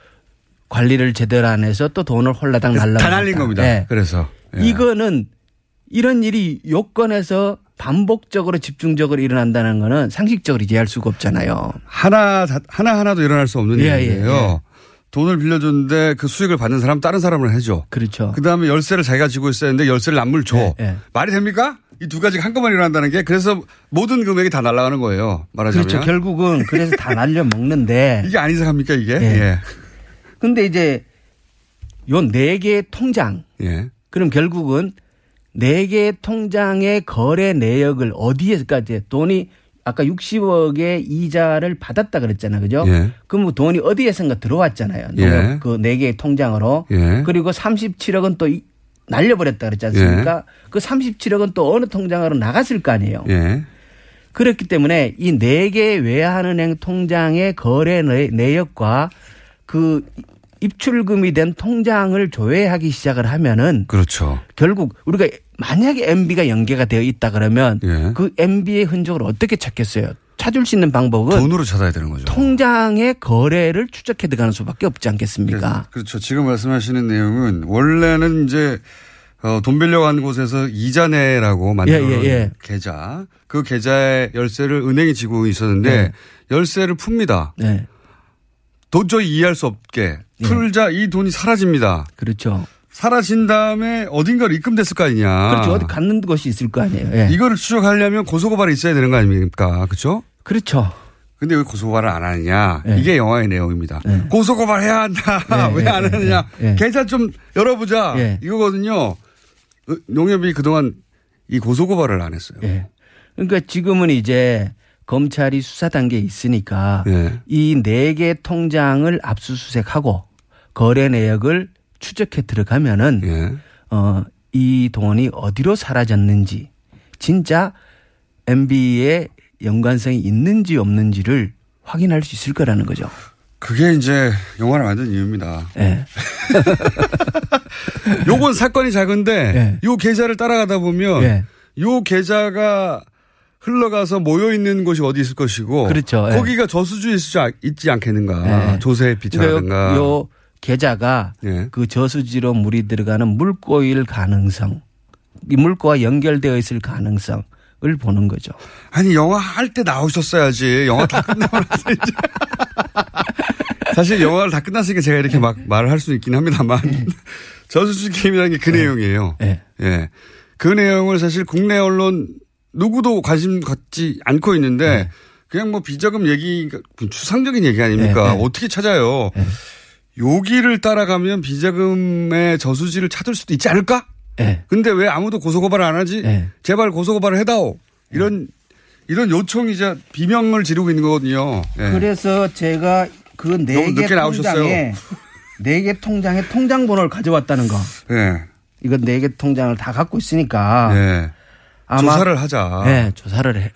관리를 제대로 안 해서 또 돈을 홀라당 날라 다 날린 겁니다. 예. 그래서. 예. 이거는 이런 일이 요건에서 반복적으로 집중적으로 일어난다는 거는 상식적으로 이해할 수가 없잖아요. 하나, 다- 하나 하나도 일어날 수 없는 예, 일이에요. 예, 예. 돈을 빌려줬는데 그 수익을 받는 사람 다른 사람을 해줘. 그렇죠. 그 다음에 열쇠를 자기가 쥐고 있어야 하는데 열쇠를 남물 줘. 예, 예. 말이 됩니까? 이 두 가지가 한꺼번에 일어난다는 게 그래서 모든 금액이 다 날아가는 거예요. 말하자면. 그렇죠. 결국은 그래서 다 날려 먹는데. 이게 안 이상합니까 이게? 예. 예. 근데 이제 요 네 개의 통장. 예. 그럼 결국은 네 개의 통장의 거래 내역을 어디에까지 돈이 아까 60억의 이자를 받았다 그랬잖아요. 그죠? 예. 그럼 뭐 돈이 어디에선가 들어왔잖아요. 예. 그네 개의 통장으로. 예. 그리고 37억은 또 이- 날려버렸다 그랬지 않습니까? 그 37억은 또 어느 통장으로 나갔을 거 아니에요. 예. 그렇기 때문에 이 네 개의 외환은행 통장의 거래 내- 내역과 그 입출금이 된 통장을 조회하기 시작을 하면은 그렇죠. 결국 우리가 만약에 MB가 연계가 되어 있다 그러면 예. 그 MB의 흔적을 어떻게 찾겠어요? 찾을 수 있는 방법은 돈으로 찾아야 되는 거죠. 통장의 거래를 추적해 들어가는 수밖에 없지 않겠습니까? 그렇죠. 지금 말씀하시는 내용은 원래는 이제 어, 돈 빌려고 한 곳에서 이자 내라고 만든 예, 예, 예. 계좌. 그 계좌의 열쇠를 은행이 지고 있었는데 네. 열쇠를 풉니다. 네. 도저히 이해할 수 없게 풀자 이 돈이 사라집니다. 그렇죠. 사라진 다음에 어딘가로 입금됐을 거 아니냐. 그렇죠. 어디 갔는 곳이 있을 거 아니에요. 예. 이거를 추적하려면 고소고발이 있어야 되는 거 아닙니까? 그렇죠? 그렇죠. 근데 왜 고소고발을 안 하느냐. 예. 이게 영화의 내용입니다. 고소고발 해야 한다. 예, 왜 예, 안 예, 하느냐. 예. 계좌 좀 열어보자. 예. 이거거든요. 어, 농협이 그동안 이 고소고발을 안 했어요. 예. 그러니까 지금은 이제 검찰이 수사 단계에 있으니까 예. 이네 개 통장을 압수수색하고 거래 내역을 추적해 들어가면은 예. 어, 이 돈이 어디로 사라졌는지 진짜 MB의 연관성이 있는지 없는지를 확인할 수 있을 거라는 거죠. 그게 이제 영화를 만든 이유입니다. 예. 요건 사건이 작은데 요 계좌를 따라가다 보면 예. 요 계좌가 흘러가서 모여 있는 곳이 어디 있을 것이고 그렇죠. 예. 거기가 저수지에 있지, 않- 않겠는가. 예. 조세 비차라든가. 그러니까 요, 요 계좌가 예. 그 저수지로 물이 들어가는 물고일 가능성, 이 물고와 연결되어 있을 가능성을 보는 거죠. 아니 영화 할 때 나오셨어야지. 영화 다 끝나고 나서 이제. 사실 영화를 다 끝났으니까 제가 이렇게 막 말을 할 수 있긴 합니다만 저수지 게임이라는 게그 내용이에요. 예. 그 내용을 사실 국내 언론 누구도 관심 갖지 않고 있는데 그냥 뭐 비자금 얘기 추상적인 얘기 아닙니까? 네, 네. 어떻게 찾아요? 여기를 따라가면 비자금의 저수지를 찾을 수도 있지 않을까? 예. 근데 왜 아무도 고소고발을 안 하지? 제발 고소고발을 해다오. 이런 이런 요청이자 비명을 지르고 있는 거거든요. 예. 그래서 제가 그 너무 네개 늦게 나오셨어요. 통장에 네 개 통장에 통장 번호를 가져왔다는 거. 예. 이건 네 개 통장을 다 갖고 있으니까 예. 아마 조사를 하자. 네, 조사를 해,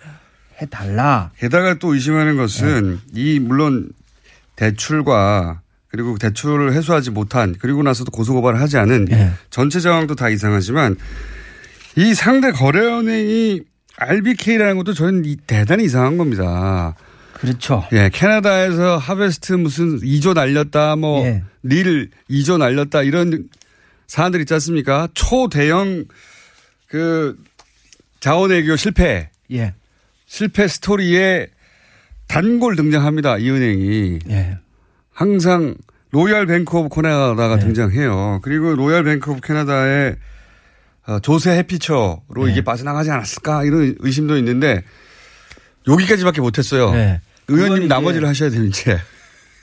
해달라. 게다가 또 의심하는 것은 네. 이 물론 대출과 그리고 대출을 해소하지 못한 그리고 나서도 고소고발을 하지 않은 네. 전체 상황도 다 이상하지만 이 상대 거래은행이 RBK라는 것도 저는 이 대단히 이상한 겁니다. 그렇죠. 예, 캐나다에서 하베스트 무슨 2조 날렸다, 뭐, 예. 릴 2조 날렸다, 이런 사안들 있지 않습니까? 초대형 그 자원외교 실패. 예. 실패 스토리에 단골 등장합니다. 이 은행이. 예. 항상 로얄 뱅크 오브 캐나다가 등장해요. 그리고 로얄 뱅크 오브 캐나다의 어, 조세 회피처로 이게 빠져나가지 않았을까 이런 의심도 있는데 여기까지밖에 못했어요. 네. 의원님 나머지를 하셔야 이제.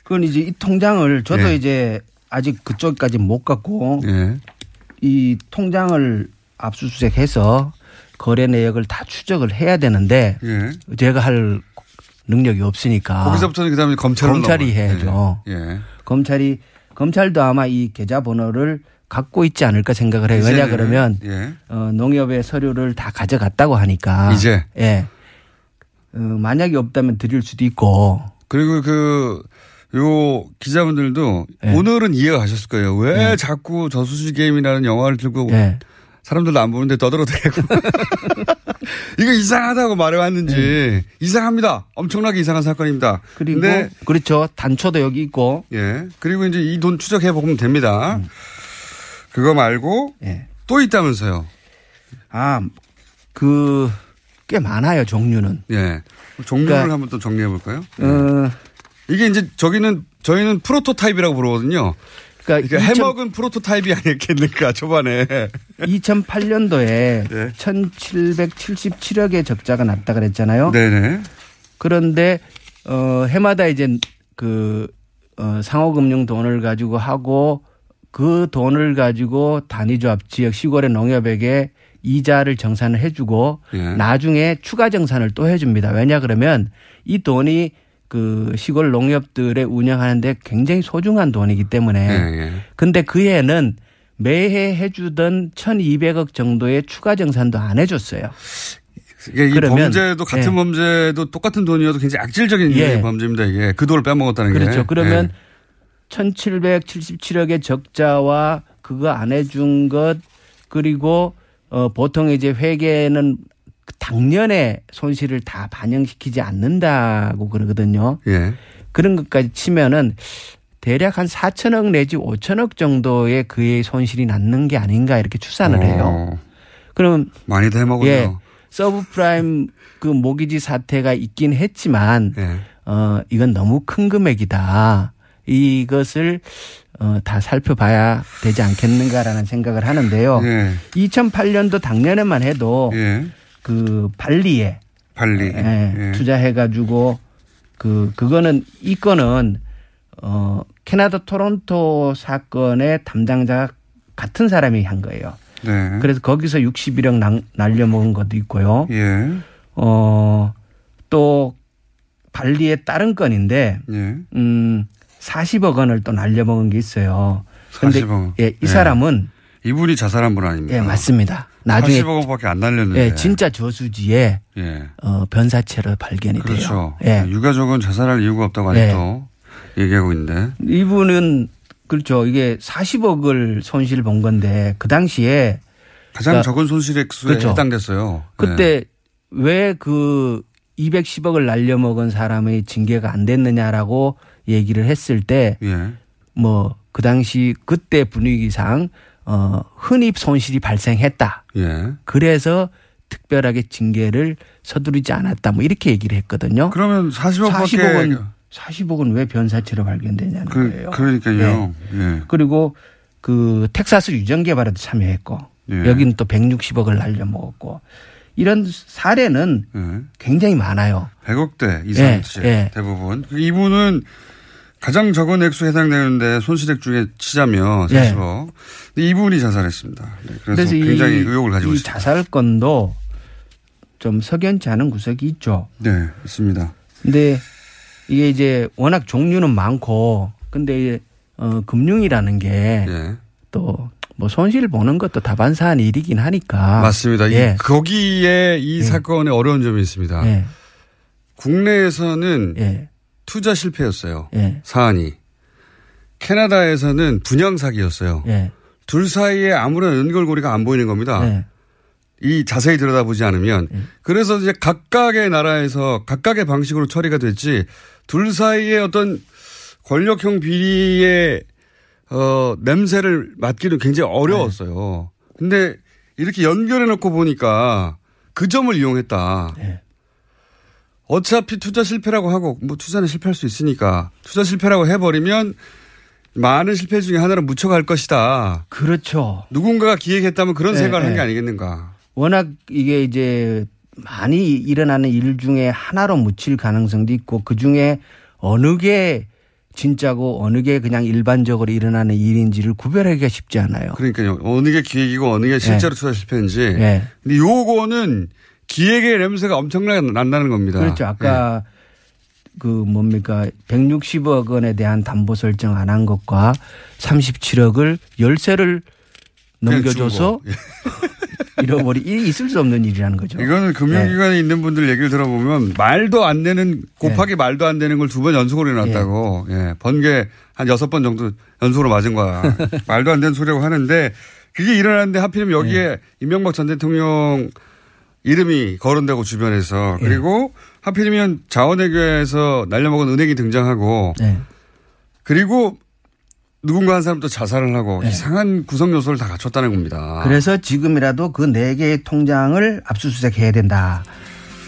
그건 이제 이 통장을 저도 예. 이제 아직 그쪽까지 못 갔고 예. 이 통장을 압수수색해서 거래 내역을 다 추적을 해야 되는데 예. 제가 할 능력이 없으니까 거기서부터는 그다음에 검찰로 검찰이. 해야죠. 예. 예. 검찰이 검찰도 아마 이 계좌 번호를 갖고 있지 않을까 생각을 해요. 왜냐 그러면 예. 어, 농협의 서류를 다 가져갔다고 하니까 이제? 예. 어, 만약에 없다면 드릴 수도 있고 그리고 그, 요 기자분들도 예. 오늘은 이해가 가셨을 거예요. 왜 자꾸 저수지 게임이라는 영화를 들고 예. 사람들도 안 보는데 떠들어대고. 이거 이상하다고 말해왔는지 이상합니다. 엄청나게 이상한 사건입니다. 예. 그리고 근데 그렇죠. 단초도 여기 있고 예. 그리고 이제 이 돈 추적해 보면 됩니다. 음. 그거 말고 예. 또 있다면서요. 아, 그, 꽤 많아요, 종류는. 예. 종류를 그러니까- 한번 또 정리해 볼까요? 어, 이게 이제 저기는 저희는 프로토타입이라고 부르거든요. 그러니까, 그러니까 해먹은 프로토타입이 아니겠습니까 초반에. 2008년도에 네. 1777억의 적자가 났다 그랬잖아요. 네네. 그런데, 어, 해마다 이제 그, 어, 상호금융 돈을 가지고 하고 그 돈을 가지고 단위조합 지역 시골의 농협에게 이자를 정산을 해주고 예. 나중에 추가 정산을 또 해줍니다. 왜냐 그러면 이 돈이 그 시골 농협들의 운영하는데 굉장히 소중한 돈이기 때문에 예, 예. 근데 그 해에는 매해 해주던 1200억 정도의 추가 정산도 안 해줬어요. 그러면- 범죄도 같은 예. 범죄도 똑같은 돈이어도 굉장히 악질적인 예. 범죄입니다. 이게 그 돈을 빼먹었다는 게. 그렇죠. 그러면 예. 1777억의 적자와 그거 안 해준 것 그리고 어 보통 이제 회계는 당년의 손실을 다 반영시키지 않는다고 그러거든요. 예. 그런 것까지 치면은 대략 한 4천억 내지 5천억 정도의 그의 손실이 남는 게 아닌가 이렇게 추산을 해요. 어, 그럼 많이도 해먹었네요. 예. 서브프라임 그 모기지 사태가 있긴 했지만 예. 어 이건 너무 큰 금액이다. 이것을 어, 다 살펴봐야 되지 않겠는가라는 생각을 하는데요. 예. 2008년도 작년에만 해도 예. 그 발리에 발리. 예, 예. 투자해가지고 그 그거는 이 건은 어 캐나다 토론토 사건의 담당자가 같은 사람이 한 거예요. 네. 그래서 거기서 61억 날, 날려먹은 것도 있고요. 예. 어또 발리의 다른 건인데 예. 음 40억 원을 또 날려먹은 게 있어요. 근데 40억. 예, 이 예. 사람은 이분이 자살한 분 아닙니까? 예, 맞습니다. 나중에 80억 원밖에 안 날렸는데. 예, 진짜 저수지에 예. 어, 변사체로 발견이 그렇죠. 돼요. 예. 유가족은 자살할 이유가 없다고 아직도 얘기하고 있는데. 이분은 그렇죠. 이게 40억을 손실 본 건데 그 당시에 가장 그러니까 적은 손실 액수에 그렇죠. 해당됐어요. 그때 네. 왜그 210억을 날려먹은 사람의 징계가 안 됐느냐라고 얘기를 했을 때 예. 뭐그 당시 그때 분위기상 어 흔히 손실이 발생했다. 예. 그래서 특별하게 징계를 서두르지 않았다. 뭐 이렇게 얘기를 했거든요. 그러면 40억 밖에 40억은 40억은 왜 변사체로 발견되냐는 그, 거예요. 그러니까요. 예. 그리고 그 텍사스 유전 개발에도 참여했고 예. 여기는 또 160억을 날려먹었고 이런 사례는 예. 굉장히 많아요. 100억대 이상 예, 치 예. 대부분. 이분은 가장 적은 액수에 해당되는데 손실액 중에 치자면 예. 40억. 이분이 자살했습니다. 네, 그래서, 그래서 굉장히 이, 의혹을 가지고 이 있습니다. 자살 건도 좀 석연치 않은 구석이 있죠. 네, 있습니다. 근데 이게 이제 워낙 종류는 많고 근데 어 금융이라는 게또 예. 뭐 손실 보는 것도 다반사한 일이긴 하니까 맞습니다. 이- 예. 거기에 이 사건에 어려운 점이 있습니다. 예. 국내에서는 투자 실패였어요. 예. 사안이. 캐나다에서는 분양 사기였어요. 예. 둘 사이에 아무런 연결고리가 안 보이는 겁니다. 예. 이 자세히 들여다보지 않으면 그래서 이제 각각의 나라에서 각각의 방식으로 처리가 됐지 둘 사이에 어떤 권력형 비리의 어 냄새를 맡기는 굉장히 어려웠어요. 근데 이렇게 연결해 놓고 보니까 그 점을 이용했다. 어차피 투자 실패라고 하고 뭐 투자는 실패할 수 있으니까 투자 실패라고 해버리면 많은 실패 중에 하나를 묻혀갈 것이다. 그렇죠. 누군가가 기획했다면 그런 네, 생각을 한 네. 게 아니겠는가. 워낙 이게 이제 많이 일어나는 일 중에 하나로 묻힐 가능성도 있고 그 중에 어느 게 진짜고 어느 게 그냥 일반적으로 일어나는 일인지를 구별하기가 쉽지 않아요. 그러니까요. 어느 게 기획이고 어느 게 실제로 네. 투자 실패인지. 네. 근데 요거는 기획의 냄새가 엄청나게 난다는 겁니다. 그렇죠. 아까 그 뭡니까 160억 원에 대한 담보 설정 안 한 것과 37억을 열세를 넘겨줘서 잃어버리 이 있을 수 없는 일이라는 거죠. 이거는 금융기관에 있는 분들 얘기를 들어보면 말도 안 되는 곱하기 네. 말도 안 되는 걸 두 번 연속으로 해놨다고. 예. 번개 한 여섯 번 정도 연속으로 맞은 거야. 말도 안 되는 소리라고 하는데 그게 일어났는데 하필이면 여기에 네. 이명박 전 대통령 이름이 거론되고 주변에서 네. 그리고 하필이면 자원외교에서 날려먹은 은행이 등장하고 네. 그리고 누군가 한 사람 또 자살을 하고 이상한 구성 요소를 다 갖췄다는 겁니다. 그래서 지금이라도 그 네 개의 통장을 압수수색해야 된다.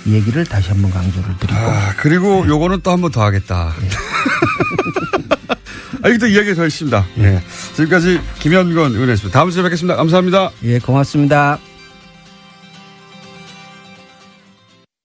이 얘기를 다시 한번 강조를 드리고. 아, 그리고 요거는 또 한 번 더 하겠다. 아, 이게 또 이야기가 더 있습니다. 네. 지금까지 김현건 의원이었습니다. 다음 주에 뵙겠습니다. 감사합니다. 예, 고맙습니다.